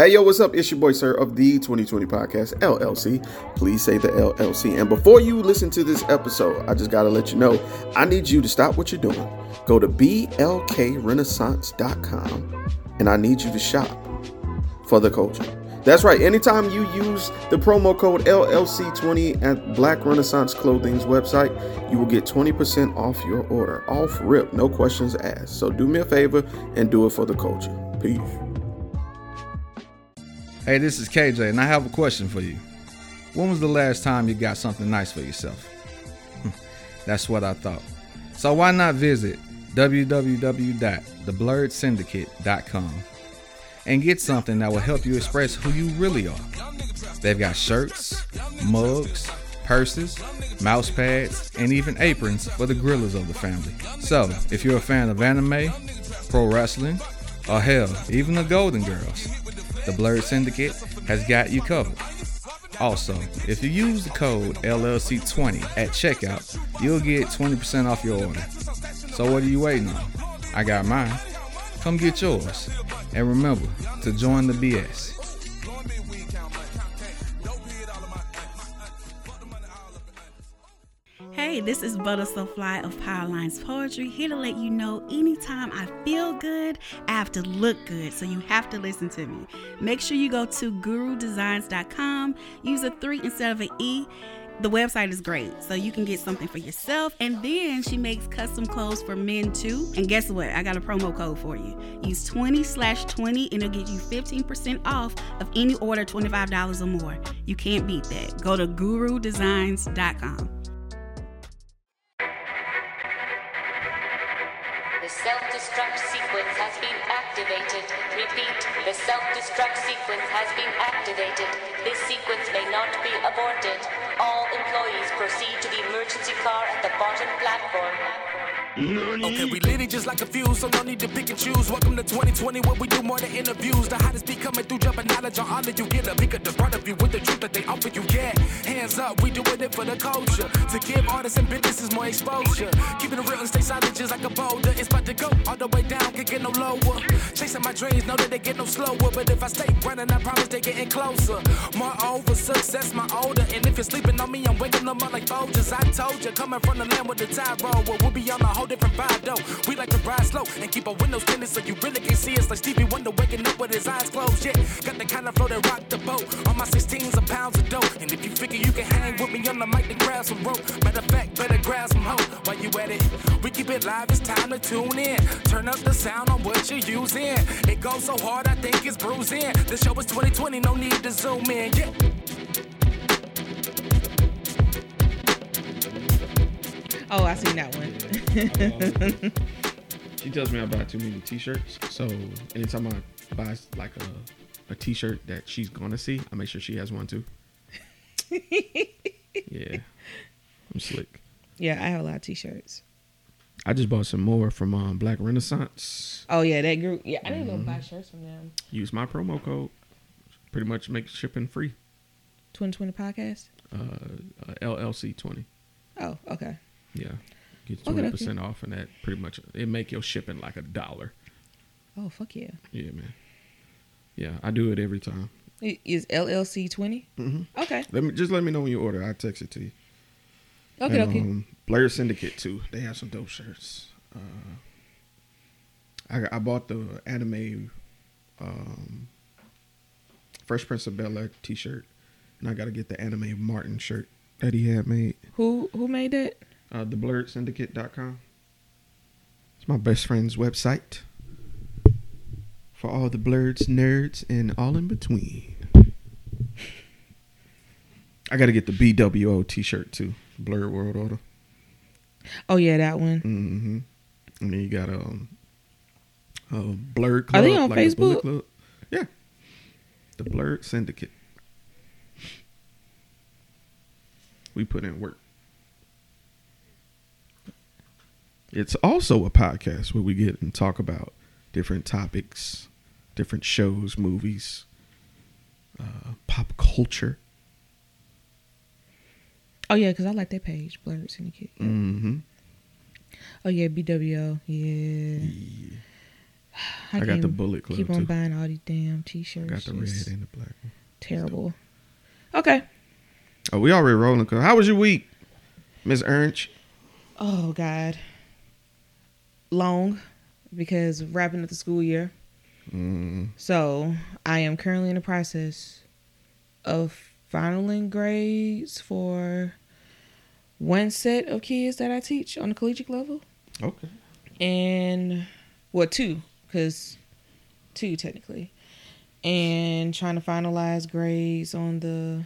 Hey, yo, what's up? It's your boy, SiRR, of the 2020 podcast, LLC. Please say the LLC. And before you listen to this episode, I just got to let you know I need you to stop what you're doing. Go to blkrenaissance.com and I need you to shop for the culture. That's right. Anytime you use the promo code LLC20 at Black Renaissance Clothing's website, you will get 20% off your order. Off rip, no questions asked. So do me a favor and do it for the culture. Peace. Hey, this is KJ, and I have a question for you. When was the last time you got something nice for yourself? Hmm, that's what I thought. So why not visit www.theblurredsyndicate.com and get something that will help you express who you really are. They've got shirts, mugs, purses, mouse pads, and even aprons for the grillers of the family. So, if you're a fan of anime, pro wrestling, or hell, even the Golden Girls, the Blurred Syndicate has got you covered. Also, if you use the code LLC20 at checkout, you'll get 20% off your order. So what are you waiting on? I got mine. Come get yours. And remember to join the BS. Hey, this is Butter Fly of Powerlines Poetry, here to let you know anytime I feel good, I have to look good, so you have to listen to me. Make sure you go to gurudesigns.com, use a 3 instead of an E. The website is great, so you can get something for yourself. And then she makes custom clothes for men too. And guess what? I got a promo code for you. Use 20 slash 20 and it'll get you 15% off of any order $25 or more. You can't beat that. Go to gurudesigns.com. sequence has been activated. This sequence may not be aborted. All employees proceed to the emergency car at the bottom platform. Okay, we lit it just like a fuse, so no need to pick and choose. Welcome to 2020, where we do more than interviews. The hottest be coming through, jumping knowledge on all you. Get a peek at the front of you with the truth that they offer you. Yeah, hands up, we doing it for the culture. To give artists and businesses more exposure. Keeping it real and stay solid just like a boulder. It's about to go all the way down, can't get no lower. Chasing my dreams, know that they get no slower. But if I stay running, I promise they getting closer. Moreover, success my older. And if you're sleeping on me, I'm waking them up like Folgers. I told you, coming from the land with the tide roll. Well, we'll be on the whole different vibe though. We like to ride slow and keep our windows tinted so you really can see us like Stevie Wonder waking up with his eyes closed. Yeah, got the kind of flow that rock the boat. On my 16s of pounds of dough. And if you figure you can hang with me on the mic, then grab some rope. Matter of fact, better grab some hope while you at it. We keep it live, it's time to tune in. Turn up the sound on what you're using. It goes so hard, I think it's bruising. The show is 2020, no need to zoom in. Yeah. Oh, I seen that one. She tells me I buy too many t-shirts, so anytime I buy like a a t-shirt that she's gonna see, I make sure she has one too. yeah, I'm slick. yeah, I have a lot of t-shirts. I just bought some more from um, Black Renaissance. Oh yeah, that group. Yeah, I didn't even buy shirts from them. Use my promo code. Pretty much make shipping free. 2020 podcast. Uh, uh, LLC twenty. Oh, okay. Yeah, get Okay, twenty percent off, and that pretty much it make your shipping like a dollar. Oh fuck yeah. Yeah, man. Yeah, I do it every time. Is LLC 20? Mhm. Okay. Let me just let me know when you order. I will text it to you. Okay. And, okay. Um, Blurred Syndicate too. They have some dope shirts. Uh, I I bought the anime um, Fresh Prince of Bel Air T-shirt, and I got to get the anime Martin shirt that he had made. Who who made that? Uh, the blurredsyndicate.com. It's my best friend's website for all the blurreds, nerds, and all in between. I got to get the BWO T-shirt too. Blurred World Order. Oh yeah, that one. Mm-hmm. And then you got um, a blurred Are they on like Facebook? Club. Yeah, the blurred syndicate. We put in work. It's also a podcast where we get and talk about different topics, different shows, movies, uh, pop culture. Oh yeah, because I like that page, Blurred Syndicate. Mm-hmm. Oh yeah, BWO. Yeah. Yeah. I got the Bullet Club Keep on too. buying all these damn I t-shirts. got the red It's and the black one. Terrible. Okay. Oh, we already rolling. How was your week, Mrs. Orange? Oh God. Long, because wrapping up the school year. Mm, So I am currently in the process of finaling grades for one set of kids that I teach on the collegiate level, okay. and well, two, because two technically, and trying to finalize grades on the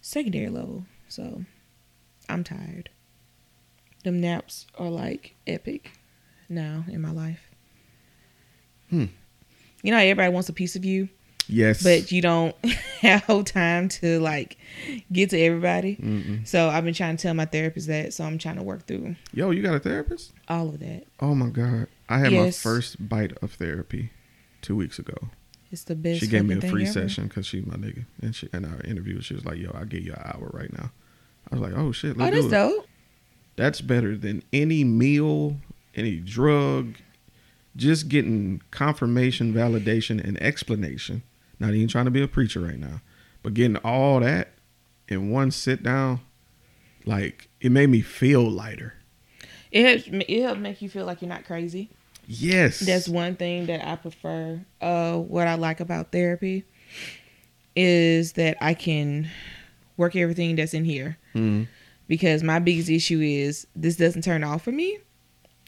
secondary level. So I'm tired. Them naps are like epic now in my life. Hmm. You know, everybody wants a piece of you, Yes. but you don't have time to like get to everybody. Mm-mm. So I've been trying to tell my therapist that. So I'm trying to work through Yo, you got a therapist? all of that. Oh my god. I had Yes. my first bite of therapy two weeks ago. It's the best. she gave me a free session because she's my nigga. And she in our interview, she was like, "Yo, I'll give you an hour right now." I was like, "Oh shit, Oh, let's that's do it." dope. That's better than any meal, any drug. Just getting confirmation, validation, and explanation. Not even trying to be a preacher right now, but getting all that in one sit down, like it made me feel lighter. It helps, it helps make you feel like you're not crazy. Yes, That's one thing that I prefer. Uh, what I like about therapy is that I can work everything that's in here. Mhm. Because my biggest issue is this doesn't turn off for me.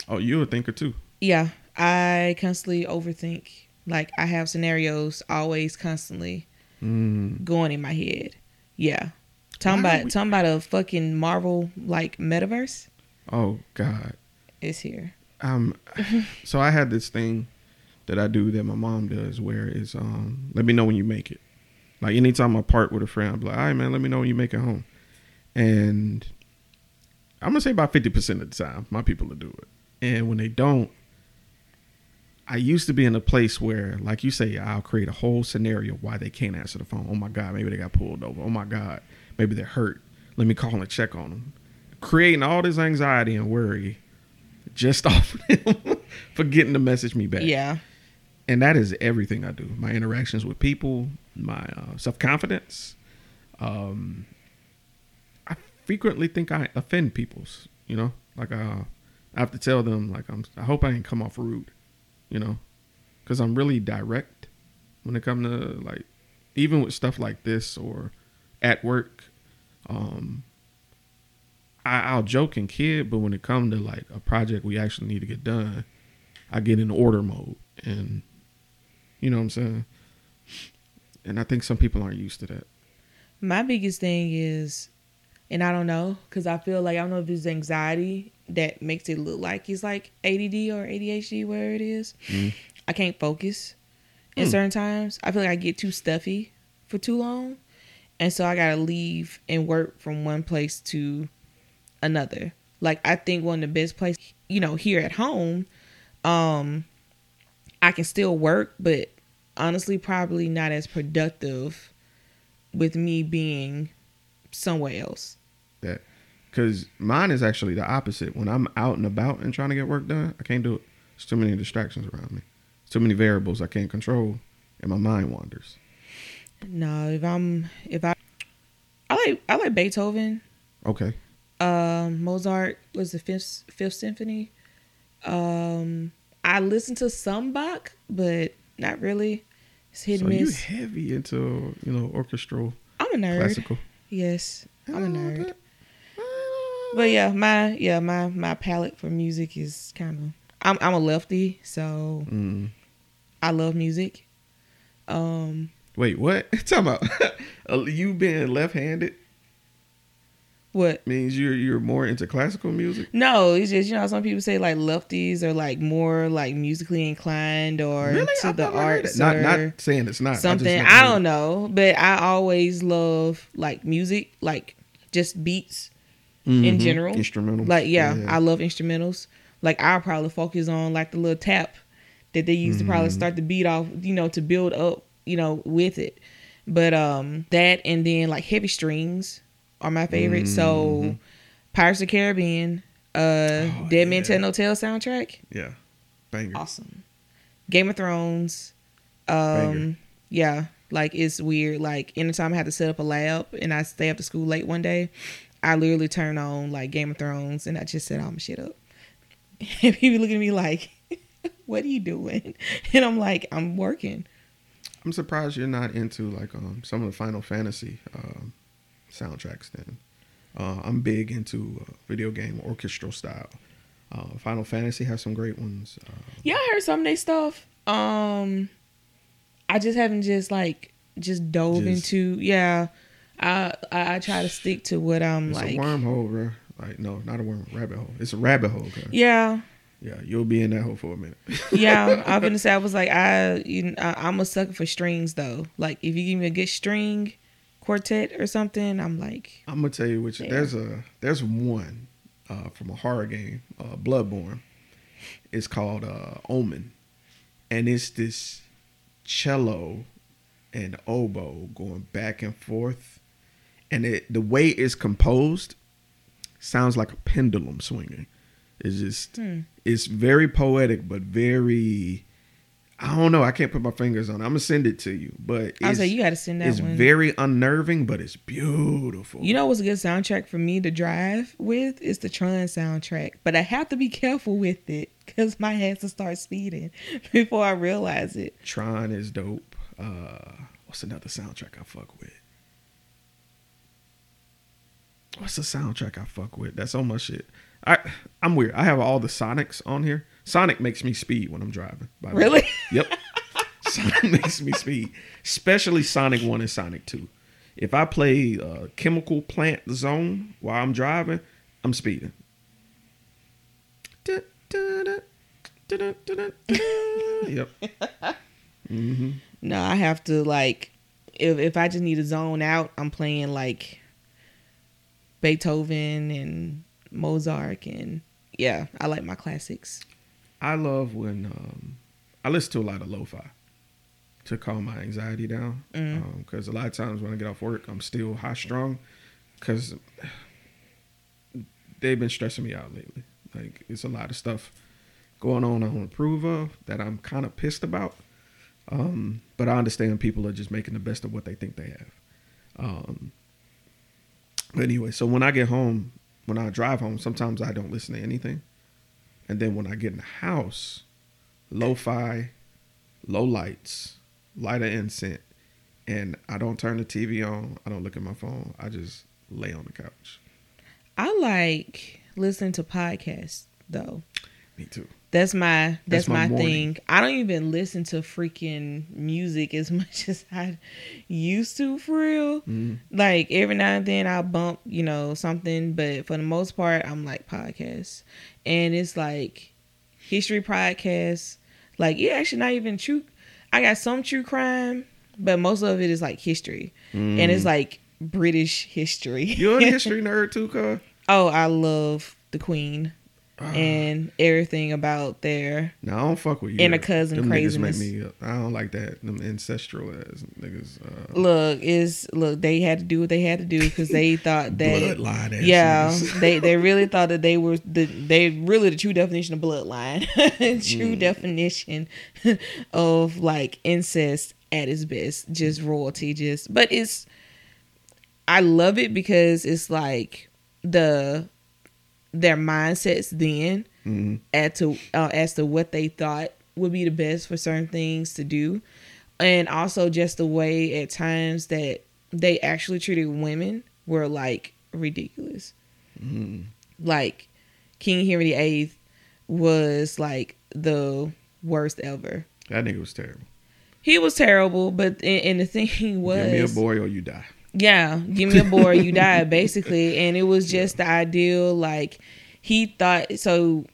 Oh, you're a thinker too. Yeah, I constantly overthink. Like I have scenarios always constantly Mm. going in my head. Yeah. Talking Why about we- talking about a fucking Marvel like metaverse Oh God. is here. um so I had this thing that I do that my mom does where is um let me know when you make it. Like anytime I part with a friend, I'm like, all right man, let me know when you make it home. And I'm gonna say about fifty percent of the time, my people will do it. And when they don't, I used to be in a place where, like you say, I'll create a whole scenario why they can't answer the phone. Oh my God, maybe they got pulled over. Oh my God, maybe they're hurt. Let me call and check on them. Creating all this anxiety and worry just off of them for getting to message me back. Yeah. And that is everything I do. My interactions with people, my uh, self confidence. Um, I frequently think I offend people's. You know, like uh, I have to tell them like I'm. I hope I didn't come off rude. You know, because I'm really direct when it comes to like even with stuff like this or at work. Um, I, I'll joke and kid, but when it comes to like a project we actually need to get done, I get in order mode, and you know what I'm saying. And I think some people aren't used to that. My biggest thing is, and I don't know, because I feel like I don't know if it's anxiety that makes it look like it's like ADD or ADHD, where it is. I can't focus in Hmm. certain times. I feel like I get too stuffy for too long. And so I gotta leave and work from one place to another. Like I think one of the best places, you know, here at home, um, I can still work, but honestly, probably not as productive with me being somewhere else. That because mine is actually the opposite. When I'm out and about and trying to get work done, I can't do it. There's too many distractions around me. There's too many variables I can't control, and my mind wanders. No, if I'm if I I like I like Beethoven, Okay. um, Mozart was the fifth fifth symphony. Um, I listen to some Bach, but not really. It's hit so and you miss. heavy into you know orchestral I'm a nerd. classical. Yes, I'm a Oh, nerd. okay. But yeah, my yeah my my palette for music is kind of. I'm I'm a lefty, so Mm. I love music. Um, Wait, what? Talking about Uh, you being left-handed what? means you're you're more into classical music. No, it's just you know some people say like lefties are like more like musically inclined or Really? to I've the arts. Not not saying it's not I something. never I, don't know, but I always love like music, like just beats in Mhm. general. Instrumentals. Like yeah, Yeah. I love instrumentals. Like I'll probably focus on like the little tap that they use to Mm-hmm. probably start the beat off, you know, to build up, you know, with it. But um that and then like heavy strings are my favorite. So Pirates of the Caribbean, uh Mm-hmm. Oh, Dead Man yeah. Tell No Tale soundtrack. Yeah, banger. Awesome. Game of Thrones. Banger. Um, yeah, like it's weird. Like anytime I have to set up a lab and I stay up to school late one day, I literally turn on like Game of Thrones and I just set all my shit up. And people look at me like, "What are you doing?" And I'm like, "I'm working." I'm surprised you're not into like um some of the Final Fantasy um, soundtracks. Then uh, I'm big into uh, video game orchestral style. Uh, Final Fantasy has some great ones. Uh, Yeah, I heard some of their stuff. Um, I just haven't just like just dove Just- into. Yeah, I, I try to stick to what I'm it's like. a wormhole, bro. Like no, not a worm, rabbit hole. It's a rabbit hole. Yeah, yeah, you'll be in that hole for a minute. yeah. I'm gonna say I was like I, you know, I I'm a sucker for strings though. Like if you give me a good string quartet or something, I'm like, I'm gonna tell you which Yeah. there's a there's one uh, from a horror game, uh, Bloodborne. It's called uh, Omen, and it's this cello and oboe going back and forth, and it the way it's composed sounds like a pendulum swinging. It's just Hmm. it's very poetic, but very I don't know. I can't put my fingers on. it. I'm gonna send it to you, but I was it's- like, you got to send that it's one. very unnerving, but it's beautiful. You know what's a good soundtrack for me to drive with? It's the Tron soundtrack. But I have to be careful with it because my hands will start speeding before I realize it. Tron is dope. Uh, what's another soundtrack I fuck with? What's the soundtrack I fuck with? That's on my shit. I I'm weird. I have all the Sonics on here. Sonic makes me speed when I'm driving. By the way. Really? Yep. Sonic makes me speed, especially Sonic One and Sonic Two. If I play uh, Chemical Plant Zone while I'm driving, I'm speeding. Da, da, da. Yep. No, I have to like if if I just need to zone out, I'm playing like Beethoven and Mozart and yeah, I like my classics. I love when um, I listen to a lot of lo-fi to calm my anxiety down. Because a lot of times when I get off work, I'm still high strung because they've been stressing me out lately. Like it's a lot of stuff going on I don't approve of that I'm kind of pissed about. Um, but I understand people are just making the best of what they think they have. Um, but anyway, so when I get home, when I drive home, sometimes I don't listen to anything. And then when I get in the house, lo-fi, low lights, light of incense, and I don't turn the TV on. I don't look at my phone. I just lay on the couch. I like listening to podcasts though. Me too. That's my that's, That's my my, thing. I don't even listen to freaking music as much as I used to for real. Mm-hmm. Like every now and then I'll bump, you know, something, but for the most part I'm like podcasts. And it's like history podcasts. Like it actually not even true I got some true crime, but most of it is like history. And it's like British history. Mm. You're a history nerd too, cuz? oh, I love the Queen. And everything about their No, I don't fuck with you. And a cousin Them niggas make me. I don't like that. Them ancestral ass niggas. Uh, look is look they had to do what they had to do because they thought that bloodline yeah they they really thought that they were the they really the true definition of bloodline true Mm. definition of like incest at its best just royalty just but it's i love it because it's like the their mindsets then Mhm. as to uh, as to what they thought would be the best for certain things to do and also just the way at times that they actually treated women were like ridiculous like king henry viii was like the worst ever That nigga was terrible. he was terrible but and, and the thing was Give me a boy or you die. Yeah, give me a boy, you die, basically. And it was just the ideal, like he thought so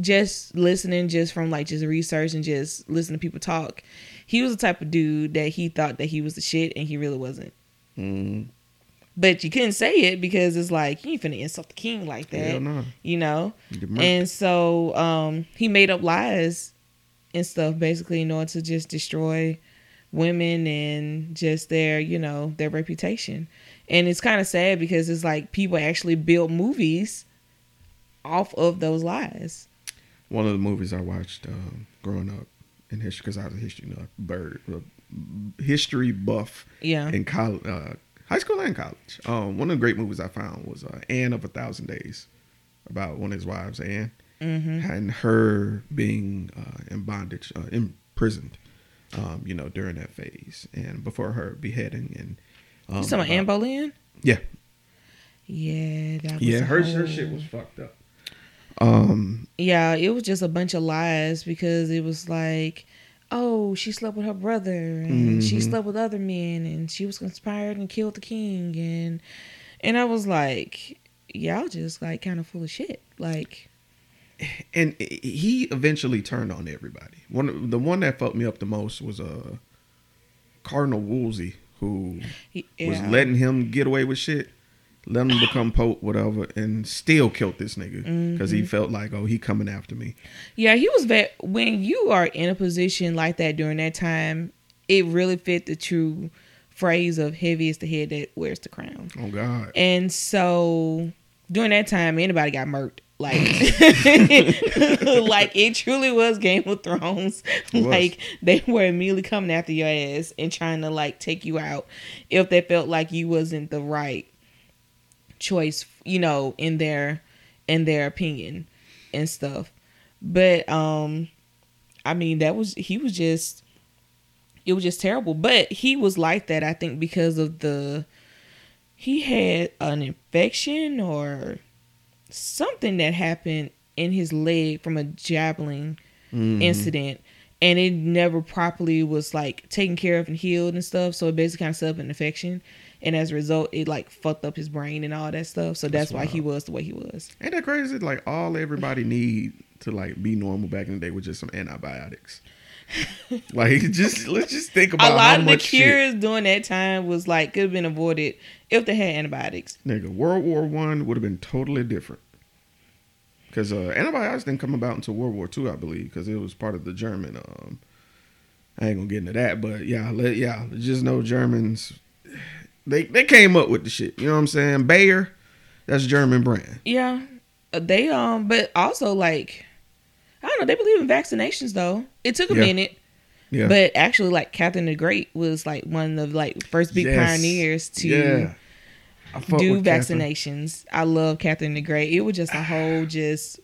just listening just from like just research and just listening to people talk, he was the type of dude that he thought that he was the shit and he really wasn't. Mm, But you couldn't say it because it's like you ain't finna insult the king like that. no. You know? You get murked. And so um he made up lies and stuff basically in order to just destroy women and just their, you know, their reputation. And it's kind of sad because it's like people actually build movies off of those lies. One of the movies I watched um, growing up in history because I was a history nut, bird, uh, history buff Yeah. in college, uh, high school and college. Um, one of the great movies I found was uh, Anne of a Thousand Days, about one of his wives, Anne, Mm-hmm. and her being uh, in bondage, uh, imprisoned, um, you know, during that phase, and before her beheading. And um, You talking about Anne Boleyn? Yeah, Yeah, that was yeah, her her shit was fucked up. Um, Yeah, it was just a bunch of lies because it was like, oh, she slept with her brother and she Mhm. slept with other men and she was conspired and killed the king and and I was like, y'all just like kind of full of shit. Like, and he eventually turned on everybody. One the one that fucked me up the most was uh Cardinal Wolsey, who he, was letting him get away with shit, let him become pope, whatever, and still killed this nigga because Mm-hmm. he felt like, oh, he coming after me. Yeah, he was very. When you are in a position like that during that time, it really fit the true phrase of "heavy is the head that wears the crown." Oh God, And so during that time, anybody got murked. Like, like it truly was Game of Thrones. Like they were immediately coming after your ass and trying to like take you out if they felt like you wasn't the right choice, you know, in their in their opinion and stuff. But um I mean that was he was just it was just terrible. But he was like that I think because of the he had an infection or something that happened in his leg from a jabbling Mm-hmm. incident and it never properly was like taken care of and healed and stuff so it basically kind of set up an infection and as a result it like fucked up his brain and all that stuff so that's, why he was the way he was ain't that crazy? Like all everybody need to like be normal back in the day was just some antibiotics. like just let's just think about a lot of the much shit. cures during that time was like could have been avoided if they had antibiotics Nigga, World War One would have been totally different. Because uh, antibiotics didn't come about until World War Two, I believe, because it was part of the German. Um, I ain't gonna get into that, but yeah, let, yeah, just know Germans. They they came up with the shit. You know what I'm saying? Bayer, that's German brand. yeah Uh, they um but also like i don't know they believe in vaccinations though it took a Yeah. minute Yeah, but actually like catherine the great was like one of like first big Yes. pioneers to yeah. Do with Catherine. vaccinations. I love Catherine the Great. It was just a whole just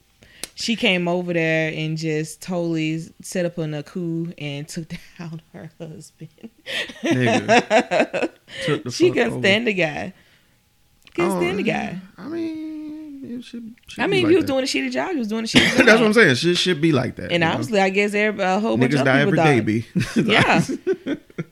she came over there and just totally set up on a coup and took down her husband. Took the she couldn't over. stand the guy. Couldn't Oh, stand the guy. I mean, it should. should I mean, like he was that. doing a shitty job. He was doing a shitty job. That's what I'm saying. Shit should be like that. And you know? I guess everybody, a whole bunch niggas of die every day, b. Yeah.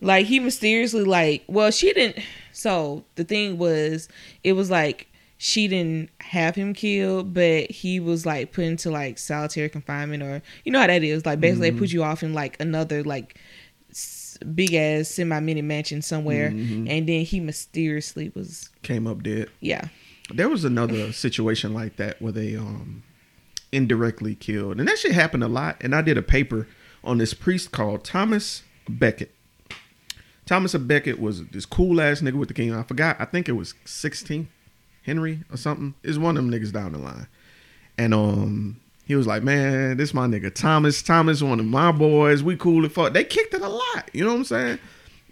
like he mysteriously like well she didn't so the thing was it was like she didn't have him killed but he was like put into like solitary confinement or you know how that is like basically they mm-hmm. put you off in like another like big ass semi mini mansion somewhere mm-hmm. and then he mysteriously was Came up dead. yeah There was another situation like that where they um indirectly killed, and that shit happened a lot. And I did a paper on this priest called Thomas Becket. Thomas Becket was this cool ass nigga with the king. I forgot. I think it was 16 Henry or something. Is one of them niggas down the line. And um he was like, Man, this my nigga Thomas. Thomas, one of my boys. We cool as fuck. They kicked it a lot. You know what I'm saying?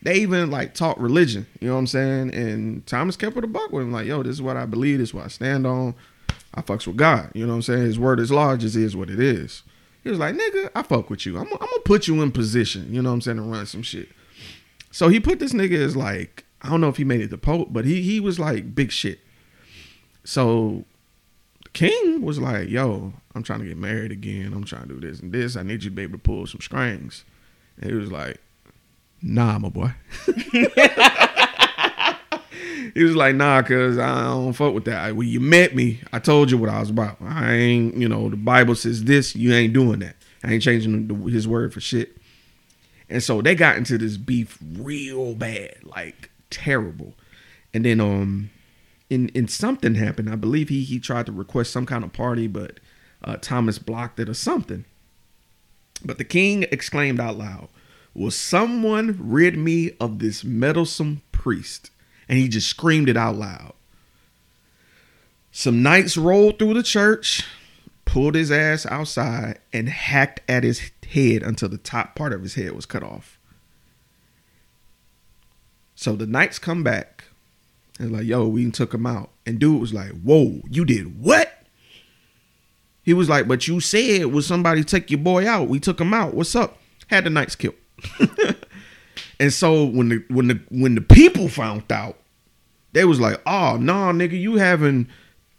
They even like taught religion. You know what I'm saying? And Thomas kept with a buck with him. Like, yo, this is what I believe, this is what I stand on. I fucks with God. You know what I'm saying? His word is large, it is what it is. He was like, nigga, I fuck with you. I'm, I'm gonna put you in position, you know what I'm saying, to run some shit. So he put this nigga as like, I don't know if he made it the Pope, but he he was like big shit. So king was like, yo, I'm trying to get married again. I'm trying to do this and this. I need you to be able to pull some strings. And he was like, nah, my boy. he was like, nah, cause I don't fuck with that. When you met me, I told you what I was about. I ain't, you know, the Bible says this, you ain't doing that. I ain't changing the, his word for shit. And so they got into this beef real bad, like terrible. And then um in in something happened. I believe he he tried to request some kind of party, but uh, Thomas blocked it or something. But the king exclaimed out loud, "Will someone rid me of this meddlesome priest?" And he just screamed it out loud. Some knights rolled through the church, pulled his ass outside and hacked at his head until the top part of his head was cut off. So the knights come back and like, yo, we took him out. And dude was like, whoa, you did what? He was like, but you said was somebody take your boy out. We took him out. What's up? Had the knights killed. and so when the when the when the people found out, they was like, oh no, nah, nigga, you having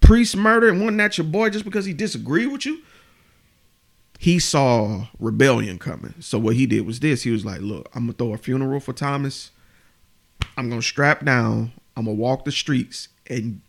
priest murder and wasn't that your boy just because he disagreed with you? He saw rebellion coming. So what he did was this. He was like, look, I'm gonna throw a funeral for Thomas. I'm gonna strap down. I'm gonna walk the streets, and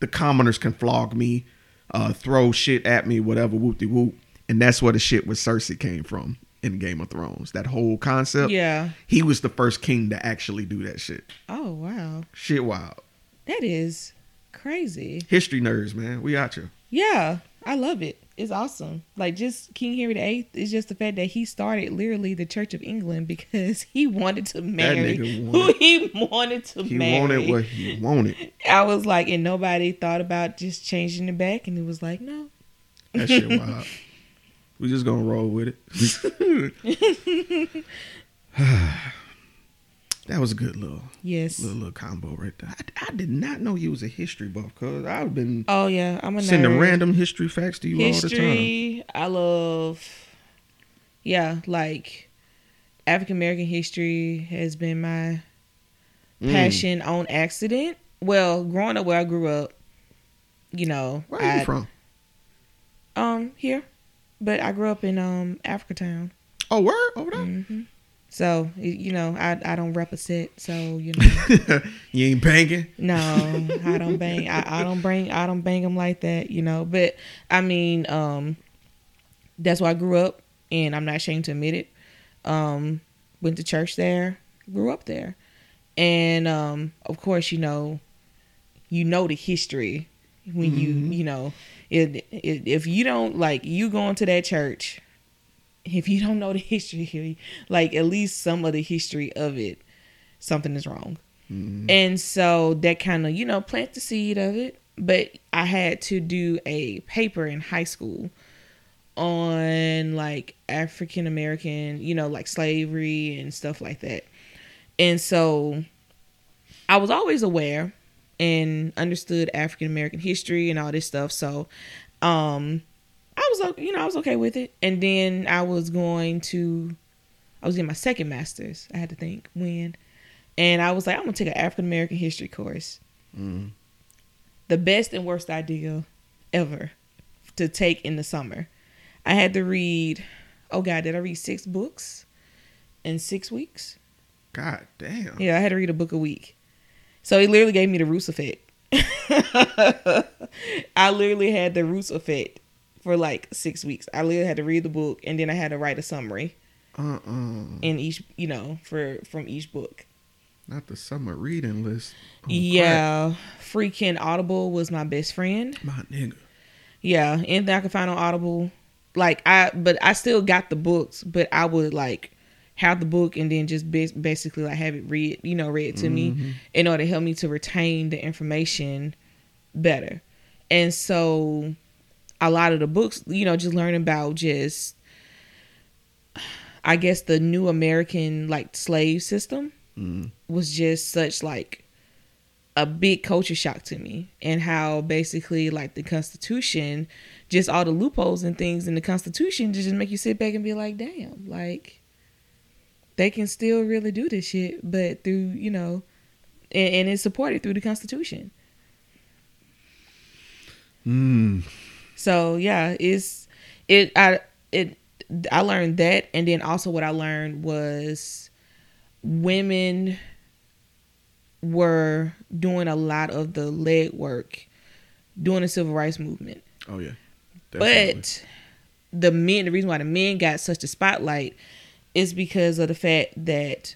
the commoners can flog me, uh, throw shit at me, whatever, whoop de whoop. And that's where the shit with Cersei came from in Game of Thrones. That whole concept. Yeah. He was the first king to actually do that shit. Oh wow. Shit wild. That is crazy. History nerds, man. We out you. Yeah, I love it. It's awesome. Like just King Henry VIII is just the fact that he started literally the Church of England because he wanted to marry nigga who he wanted to He marry. He wanted what he wanted. I was like, and nobody thought about just changing it back, and it was like, no. That shit wild. We just gonna roll with it. that was a good little, Yes. little, little combo right there. I, I did not know you was a history buff, cause I've been Oh yeah, I'm a sending nerd. random history facts to you all the time. history. I love, yeah, like African American history has been my Mm. passion on accident. Well, growing up where I grew up, you know, Where are you I- from? Um, here, but I grew up in um Africa Town. Oh, where over there? hmm So you know, I I don't represent. So you know, you ain't banging. no, I don't bang. I, I don't bring. I don't bang them like that. You know, but I mean, um, that's where I grew up, and I'm not ashamed to admit it. Um, went to church there, grew up there, and um, of course, you know, you know the history when you you know it, it, if you don't like you going to that church if you don't know the history like at least some of the history of it something is wrong. Mm-hmm. And so that kind of you know plant the seed of it. But i had to do a paper in high school on like african american you know like slavery and stuff like that. And so i was always aware and understood african american history and all this stuff. So um i was you know i was okay with it. And then i was going to i was getting my second master's i had to think when. And i was like i'm gonna take an african american history course. The best and worst idea ever to take in the summer. I had to read oh god did i read six books in six weeks? God damn. yeah, I had to read a book a week. So he literally gave me the roots effect. I literally had the roots effect for like six weeks. I literally had to read the book and then I had to write a summary Uh uh in each, you know, for from each book. Not the summer reading list. Oh, yeah, freaking Audible was my best friend. My nigga. Yeah, anything I could find on Audible. Like I, but I still got the books, but I would like have the book and then just bas- basically like have it read, you know, read to me mm-hmm. in order to help me to retain the information better. And so a lot of the books, you know, just learning about just I guess the new American like slave system mm-hmm. was just such like a big culture shock to me and how basically like the constitution just all the loopholes and things in the constitution just make you sit back and be like damn like they can still really do this shit but through you know and, and it's supported through the constitution Mm. so yeah it's it i it i learned that and then also what i learned was women were doing a lot of the leg work during the civil rights movement Oh yeah. but the men, the reason why the men got such a spotlight is because of the fact that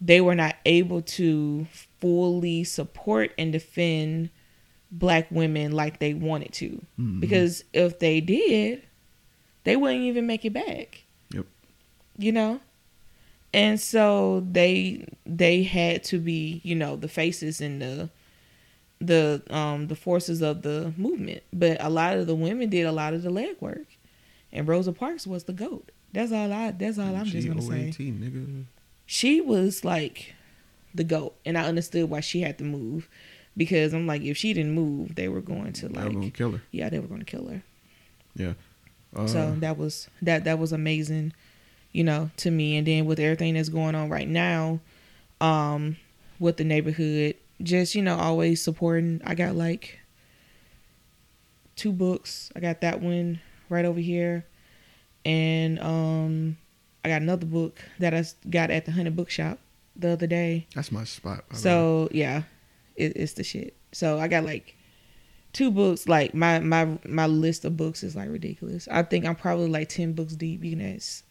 they were not able to fully support and defend black women like they wanted to. Because if they did, they wouldn't even make it back. Yep. You know? And so they they had to be, you know, the faces and the the um the forces of the movement. But a lot of the women did a lot of the legwork, and Rosa Parks was the goat. That's all I. That's all I'm just gonna say. Nigga. She was like the goat, and I understood why she had to move because I'm like, if she didn't move, they were going to They like, were gonna kill her. yeah, they were going to kill her. Yeah. Uh, so that was that that was amazing, you know, to me. And then with everything that's going on right now, um, with the neighborhood, just you know, always supporting. I got like two books. I got that one right over here, and um, I got another book that I got at the Honey Bookshop the other day. that's my spot. by the way. So yeah, it, it's the shit. So I got like two books. Like my my my list of books is like ridiculous. I think I'm probably like ten books deep. You can ask,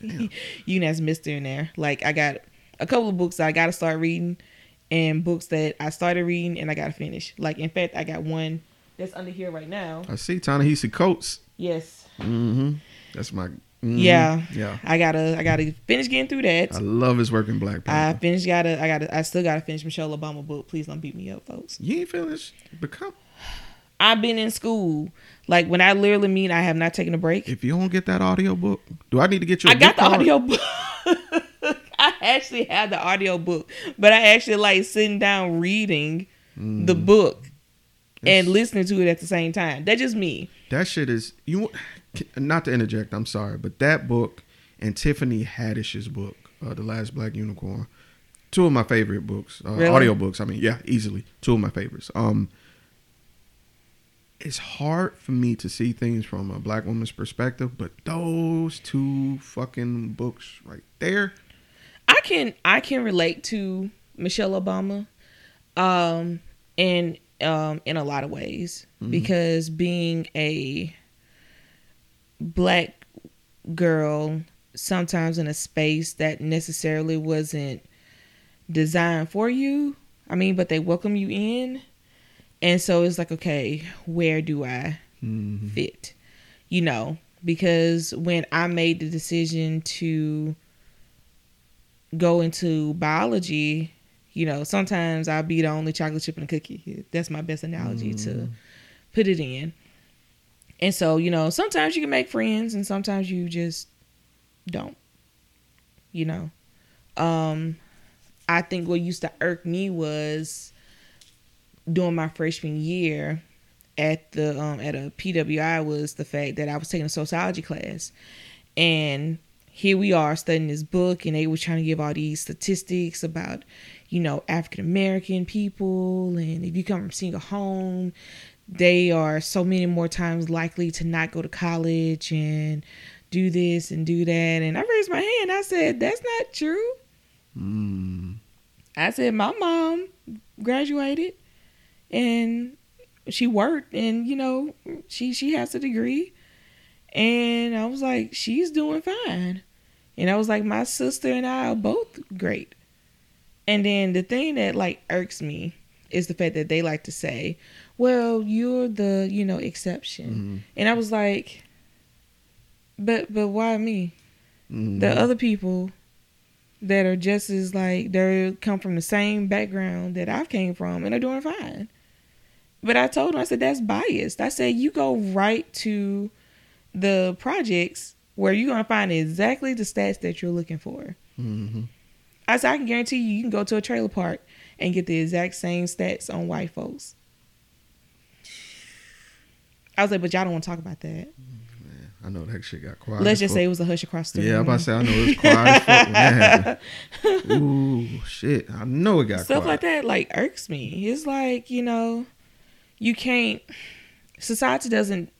you can ask Mister in there. Like I got a couple of books that I got to start reading, and books that I started reading and I got to finish. Like in fact, I got one that's under here right now. I see Ta-Nehisi Coates. Yes. Mm-hmm. That's my. mhm. Yeah. Yeah. I gotta I gotta finish getting through that. I love his work in Black I Panther. finished gotta I gotta I still gotta finish Michelle Obama book. Please don't beat me up, folks. you ain't finished. Become. I've been in school. Like when I literally mean I have not taken a break. If you don't get that audio book, do I need to get you? I I got the audio book. I actually had the audio book, but I actually like sitting down reading the book and listening to it at the same time. That's just me. That shit is you. Not to interject, I'm sorry, but that book and Tiffany Haddish's book, uh, "The Last Black Unicorn," two of my favorite books, uh, Really? audio books. I mean, yeah, easily two of my favorites. Um, it's hard for me to see things from a black woman's perspective, but those two fucking books right there, I can I can relate to Michelle Obama, um, in um in a lot of ways because being a black girl sometimes in a space that necessarily wasn't designed for you. I mean, but they welcome you in, and so it's like, okay, where do I mm-hmm. fit? You know, because when I made the decision to go into biology, you know, sometimes I'll be the only chocolate chip and a cookie. That's my best analogy to mm-hmm. put it in. And so, you know, sometimes you can make friends and sometimes you just don't. You know. Um I think what used to irk me was during my freshman year at the um at a PWI was the fact that I was taking a sociology class and here we are studying this book and they were trying to give all these statistics about you know african american people and if you come from single home they are so many more times likely to not go to college and do this and do that. And i raised my hand. I said that's not true. Mm. I said my mom graduated and she worked and you know she she has a degree. And I was like, she's doing fine. And I was like, my sister and I are both great. And then the thing that like irks me is the fact that they like to say, well, you're the, you know, exception. Mm-hmm. And I was like, but but why me? Mm-hmm. The other people that are just as like they come from the same background that I came from and are doing fine. But I told them, I said, that's biased. I said, you go right to the projects where you're going to find exactly the stats that you're looking for. Mm-hmm. I said, I can guarantee you, you can go to a trailer park and get the exact same stats on white folks. I was like, but y'all don't want to talk about that. Man, I know that shit got quiet. Let's just say it was a hush across the room. Yeah, I'm about to say I know it was quiet fuck when that happened. Ooh, shit! I know it got stuff quiet. like that like irks me. It's like you know, you can't. Society doesn't.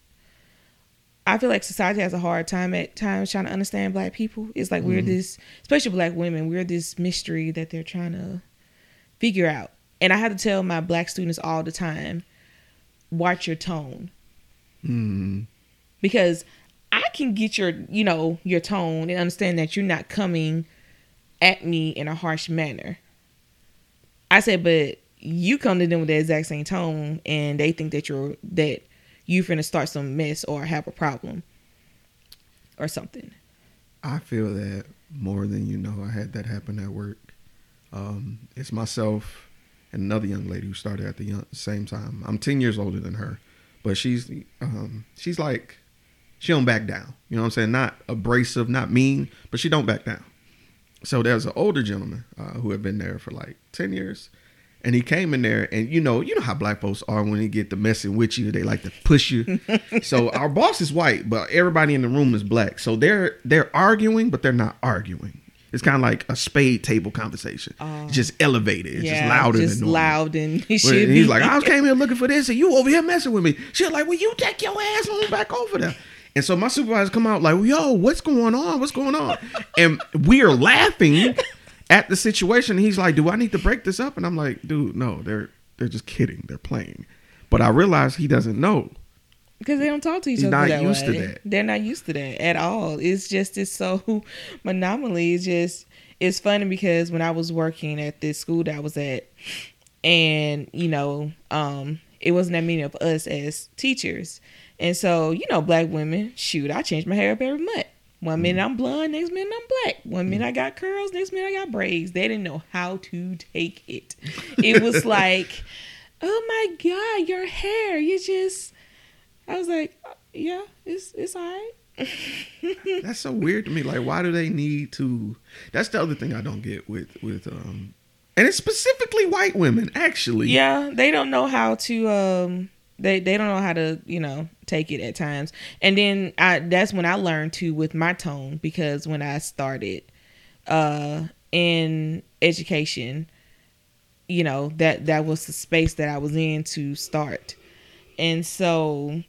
I feel like society has a hard time at times trying to understand black people. It's like we're mm-hmm. this, especially black women, we're this mystery that they're trying to figure out. And I have to tell my black students all the time, watch your tone, Mm, because I can get your, you know, your tone and understand that you're not coming at me in a harsh manner. I said, but you come to them with the exact same tone, and they think that you're that you're gonna start some mess or have a problem or something. I feel that more than you know. I had that happen at work. Um, it's myself and another young lady who started at the young, same time. I'm ten years older than her, but she's um, she's like she don't back down. You know what I'm saying? Not abrasive, not mean, but she don't back down. So there's an older gentleman uh, who had been there for like ten years, and he came in there, and you know, you know how black folks are when they get the messing with you, they like to push you. so our boss is white, but everybody in the room is black. So they're they're arguing, but they're not arguing. It's kind of like a spade table conversation. it's oh. just elevated. It's just louder just than normal. loud and it Well, should and he's be. like, I came here looking for this, and you over here messing with me. She's like, Well, you take your ass on back over there. And so my supervisor come out like, Yo, what's going on? What's going on? And we are laughing at the situation. He's like, Do I need to break this up? And I'm like, Dude, no, they're they're just kidding. They're playing. But I realize he doesn't know. Because they don't talk to each other not that used to way. that. They're not used to that at all. It's just it's so monopoly. It's just it's funny because when I was working at this school that I was at, and you know, um, it wasn't that many of us as teachers, and so you know, black women, shoot, I change my hair up every month. One minute I'm blonde, next minute I'm black. One minute I got curls, next minute I got braids. They didn't know how to take it. It was like, oh my god, your hair, you just. I was like, yeah, it's it's alright. That's so weird to me. Like, why do they need to? That's the other thing I don't get with with um, and it's specifically white women actually. Yeah, they don't know how to um they they don't know how to, you know, take it at times. And then I that's when I learned to with my tone because when I started uh in education, you know, that that was the space that I was in to start. And so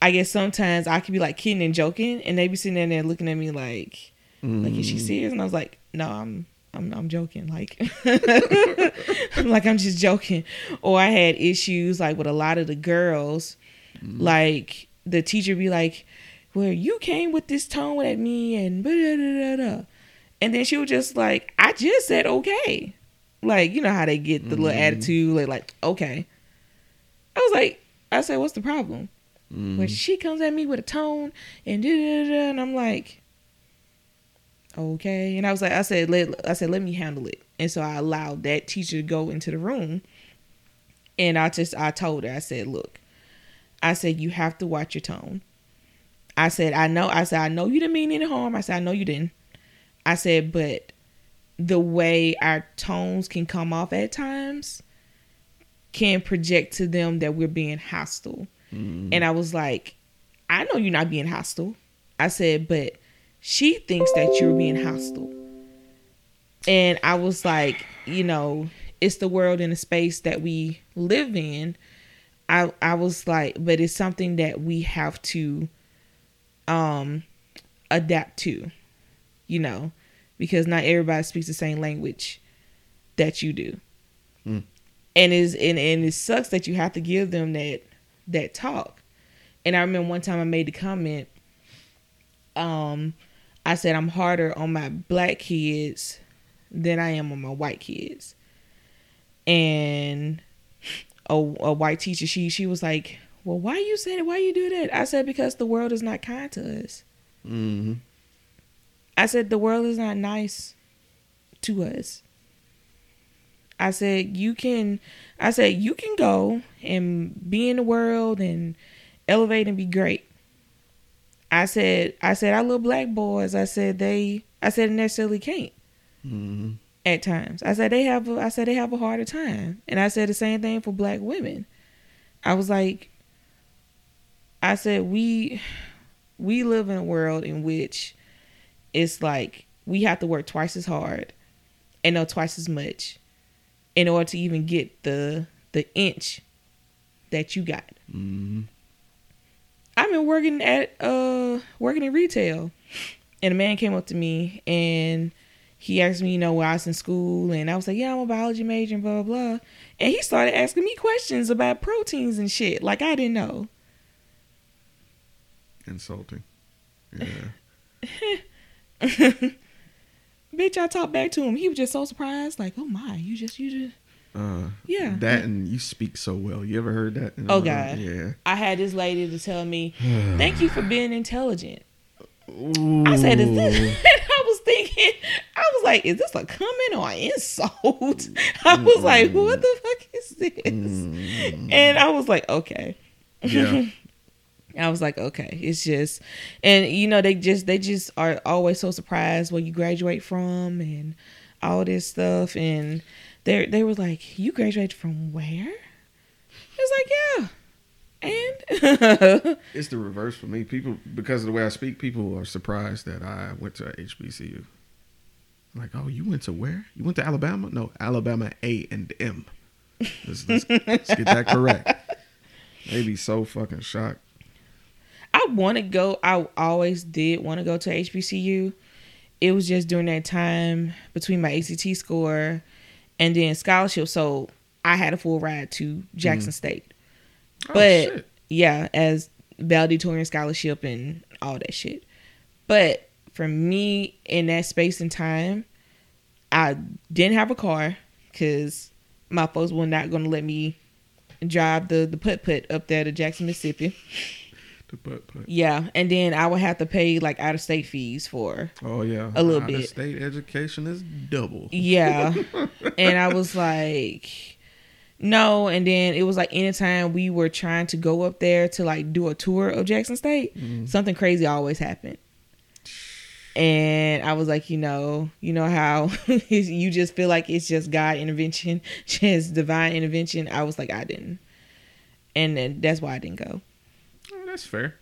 I guess sometimes I could be like kidding and joking and they be sitting there looking at me like like is she mm. serious? And I was like, No, I'm I'm I'm joking. Like like I'm just joking. Or I had issues like with a lot of the girls. Mm. Like the teacher be like, Well, you came with this tone at me and blah, blah, blah, blah, blah." and then she was just like, I just said okay. Like, you know how they get the little mm-hmm. attitude, like like, okay. I was like, I said, What's the problem? Mm. When she comes at me with a tone and da da da, and I'm like, okay. And I was like, I said, let I said, let me handle it. And so I allowed that teacher to go into the room. And I just I told her, I said, look, I said, you have to watch your tone. I said, I know, I said, I know you didn't mean any harm. I said, I know you didn't. I said, but the way our tones can come off at times can project to them that we're being hostile. And I was like, I know you're not being hostile. I said, but she thinks that you're being hostile. And I was like, you know, it's the world and the space that we live in. I I was like, but it's something that we have to um adapt to, you know, because not everybody speaks the same language that you do. And is and, and it sucks that you have to give them that that talk. And I remember one time I made the comment, um, I said I'm harder on my black kids than I am on my white kids. And a, a white teacher, she she was like, Well, why you say that? Why you do that? I said, Because the world is not kind to us. hmm I said the world is not nice to us. I said you can I said you can go and be in the world and elevate and be great. I said I said our little black boys, I said they I said necessarily can't hmm at times. I said they have a, I said they have a harder time. And I said the same thing for black women. I was like I said we we live in a world in which it's like we have to work twice as hard and know twice as much in order to even get the the inch that you got. hmm I've been working at uh working in retail, and a man came up to me and he asked me, you know, where I was in school, and I was like, yeah, I'm a biology major, and blah blah blah. And he started asking me questions about proteins and shit, like I didn't know. Insulting. Yeah. Bitch, I talked back to him. He was just so surprised, like, oh my, you just you just. Uh, Yeah. That and you speak so well. You ever heard that? Oh God. Yeah. I had this lady to tell me, thank you for being intelligent. I said, is this? I was thinking, I was like, is this a comment or an insult? I was like, what the fuck is this? And I was like, okay. Yeah. I was like, okay, it's just, and you know, they just they just are always so surprised where you graduate from and all this stuff, and they they were like, you graduated from where? It's like, yeah, and It's the reverse for me. People, because of the way I speak, people are surprised that I went to HBCU. Like, oh, you went to where? You went to Alabama? No, Alabama A and M. Let's, let's, let's get that correct. They be so fucking shocked. I want to go. I always did want to go to HBCU. It was just during that time between my ACT score and then scholarship. So I had a full ride to Jackson mm-hmm. State. Oh, But shit. yeah, as valedictorian scholarship and all that shit. But for me in that space and time, I didn't have a car because my folks were not going to let me drive the the put put up there to Jackson, Mississippi. The butt put. Yeah, and then I would have to pay like out of state fees for Oh yeah, A little bit. State education is double. yeah, and I was like, no, and then it was like anytime we were trying to go up there to like do a tour of Jackson State, mm-hmm. something crazy always happened. And I was like, you know, you know how you just feel like it's just God intervention, just divine intervention. I was like, I didn't, and then that's why I didn't go. That's fair.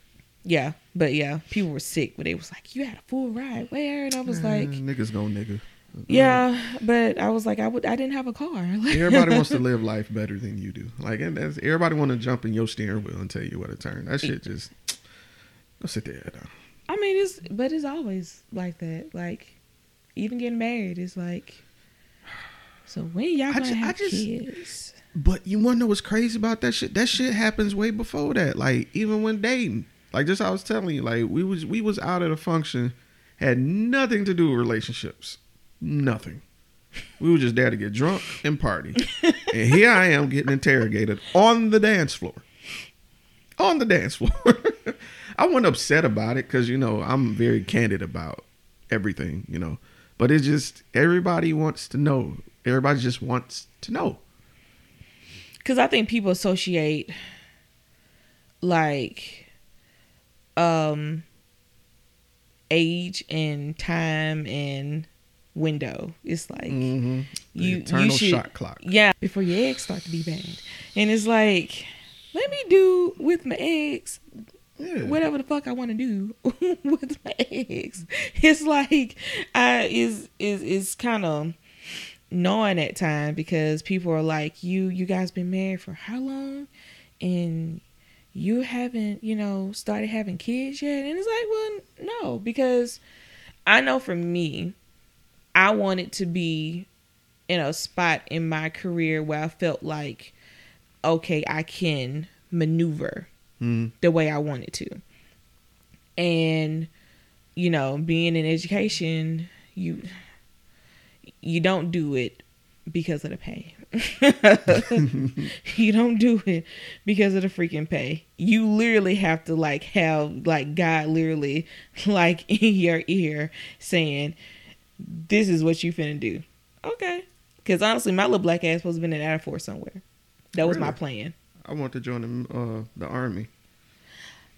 Yeah, but yeah, people were sick, but they was like, "You had a full ride where?" And I was like, Eh, niggas go nigga. "Yeah," but I was like, "I would, I didn't have a car." Everybody wants to live life better than you do. Like, and that's, everybody want to jump in your steering wheel and tell you what to turn. That shit just go sit there. Though. I mean, it's but it's always like that. Like, even getting married is like. So when y'all I gonna ju- I have just- kids? But you want to know what's crazy about that shit? That shit happens way before that. Like even when dating, like just I was telling you, like we was we was out at a function, had nothing to do with relationships, nothing. We were just there to get drunk and party, and here I am getting interrogated on the dance floor. On the dance floor, I wasn't upset about it because you know I'm very candid about everything, you know. But it's just everybody wants to know. Everybody just wants to know. Because I think people associate like um age and time and window. It's like Mm-hmm. You eternal you should, shot clock. Yeah, before your eggs start to be banged, and it's like, let me do with my eggs Yeah. whatever the fuck I want to do with my eggs. It's like I is is is kind of knowing at time because people are like, you you guys been married for how long, and you haven't you know started having kids yet, and it's like, well, no, because I know for me, I wanted to be in a spot in my career where I felt like, okay, I can maneuver Mm. the way I wanted to. And you know, being in education, you you don't do it because of the pay. you don't do it because of the freaking pay. You literally have to like have like God literally like in your ear saying, "This is what you finna do." Okay, because honestly, my little black ass supposed to been in Air Force somewhere. That was my plan. I want to join the, uh, the army.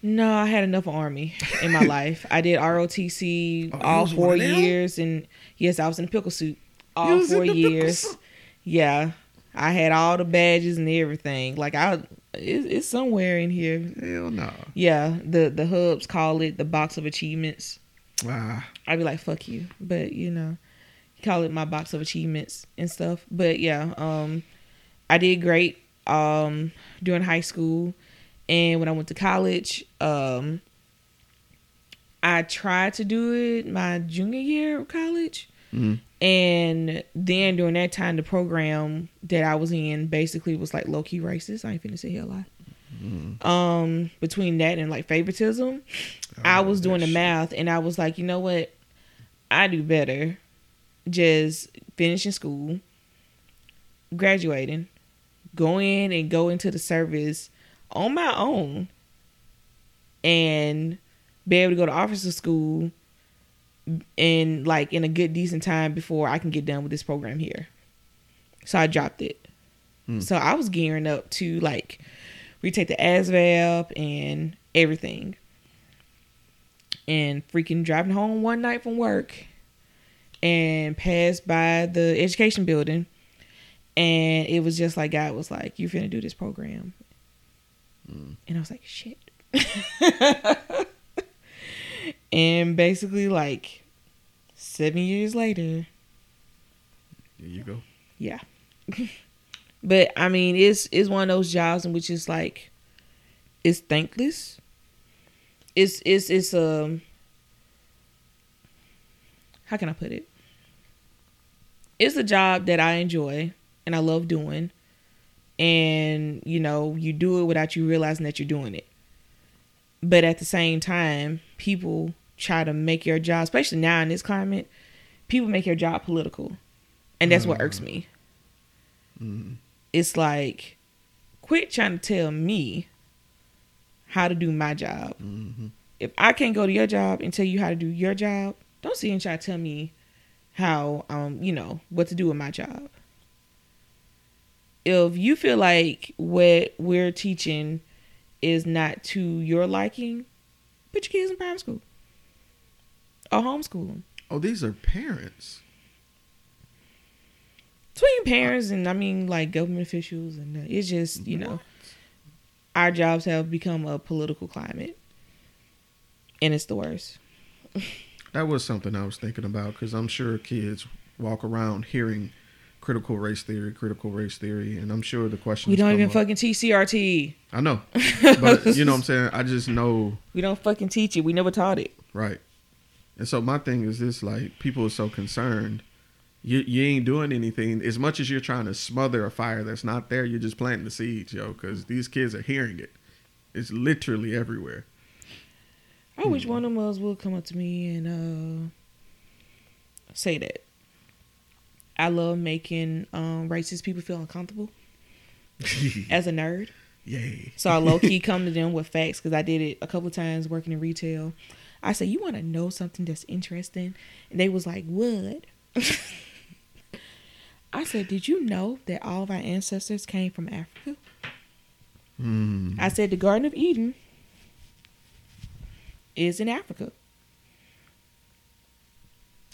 No, I had enough army in my life. I did ROTC Oh, all four one of them? years, and yes, I was in the pickle suit all in four years. Yeah, I had all the badges and everything. Like I, it, it's somewhere in here. Hell no. Yeah, the the hubs call it the box of achievements. Ah, I'd be like, fuck you, but you know, call it my box of achievements and stuff. But yeah, um, I did great um during high school, and when I went to college, um, I tried to do it my junior year of college. Mhm. And then during that time, the program that I was in basically was like low key racist. I ain't finna say here a lie. Um, between that and like favoritism, I Oh, was doing the shit. math and I was like, you know what? I do better just finishing school, graduating, go in and go into the service on my own and be able to go to officer school, in like in a good decent time before I can get done with this program here. So I dropped it. Hmm. So I was gearing up to like retake the ASVAB and everything. And freaking driving home one night from work and passed by the education building and it was just like God was like, You're finna do this program. Hmm. And I was like, shit. and basically like seven years later, There you go. yeah. but I mean, it's it's one of those jobs in which it's like it's thankless. It's it's it's um how can I put it? It's a job that I enjoy and I love doing. And, you know, you do it without you realizing that you're doing it. But at the same time, people try to make your job, especially now in this climate, people make your job political. And that's what irks me. It's like, quit trying to tell me how to do my job. If I can't go to your job and tell you how to do your job, don't sit and try to tell me how, um, you know, what to do with my job. If you feel like what we're teaching is not to your liking, put your kids in private school or homeschool them. Oh, these are parents. between parents and I mean like government officials and uh, it's just you know our jobs have become a political climate and it's the worst. That was something I was thinking about because I'm sure kids walk around hearing critical race theory, critical race theory, and I'm sure the question We don't even fucking teach CRT. I know, but you know what I'm saying. I just know We don't fucking teach it. We never taught it. right, and so my thing is this: like people are so concerned. You, you ain't doing anything as much as you're trying to smother a fire that's not there. You're just planting the seeds, yo, because these kids are hearing it. It's literally everywhere. I wish one of us would come up to me and uh say that. I love making um racist people feel uncomfortable as a nerd. Yay! So I low key come to them with facts because I did it a couple of times working in retail. I said, "You want to know something that's interesting?" And they was like, "What?" I said, "Did you know that all of our ancestors came from Africa?" Hmm. I said, "The Garden of Eden is in Africa."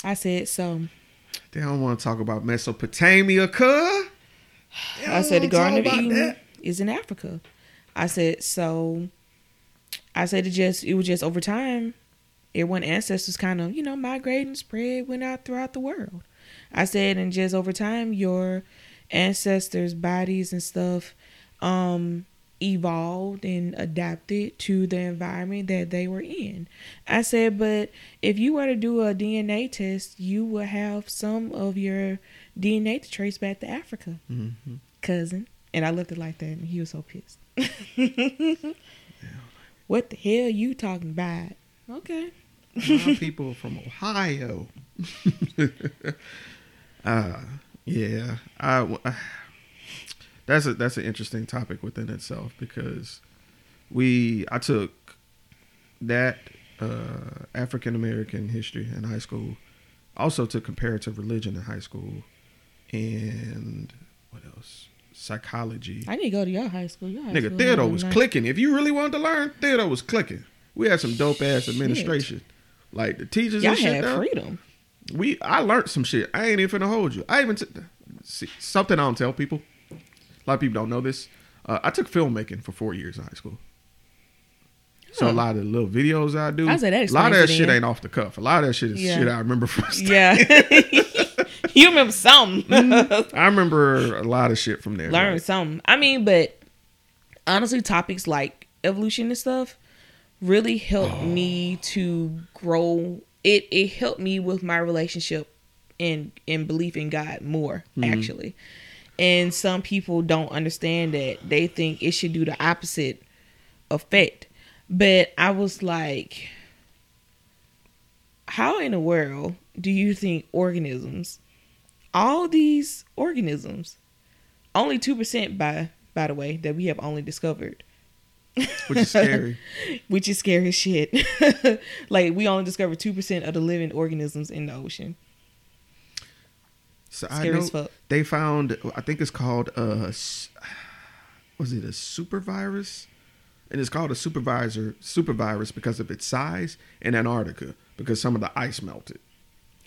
I said, "So." They don't want to talk about Mesopotamia, cuh. I said the Garden of Eden that. is in Africa. I said so. I said it just it was just over time. Everyone ancestors kind of you know migrated and spread went out throughout the world. I said and just over time your ancestors' bodies and stuff um evolved and adapted to the environment that they were in. I said, but if you were to do a DNA test, you would have some of your DNA to trace back to Africa cousin. And I left it like that, and he was so pissed. What the hell you talking about? Okay. People from Ohio. uh, yeah, I, that's a that's an interesting topic within itself because we I took that uh, African American history in high school, also took comparative religion in high school, and what else? Psychology. I need to go to your high school. Your high Nigga, school Theodore was was nice. clicking. If you really wanted to learn, Theodore was clicking. We had some dope ass administration. Like the teachers Y'all and shit. had though, freedom. we I learned some shit. I ain't even finna hold you. I even t- see, something I don't tell people. A lot of people don't know this. Uh, I took filmmaking for four years in high school. So a lot of the little videos I do, I said that a lot of that shit ain't off the cuff. A lot of that shit is Yeah. shit I remember from. Yeah. you remember something. I remember a lot of shit from there. Learn like, something. I mean, but honestly, topics like evolution and stuff really helped Oh. me to grow. It it helped me with my relationship and and belief in God more Mm-hmm. actually. And some people don't understand that. They think it should do the opposite effect. But I was like, how in the world do you think organisms, all these organisms, only two percent by by the way that we have only discovered, which is scary. which is scary as shit. like we only discovered two percent of the living organisms in the ocean. So I Scary know as fuck. they found. I think it's called a. was it a super virus? And it's called a supervisor super virus because of its size in Antarctica because some of the ice melted.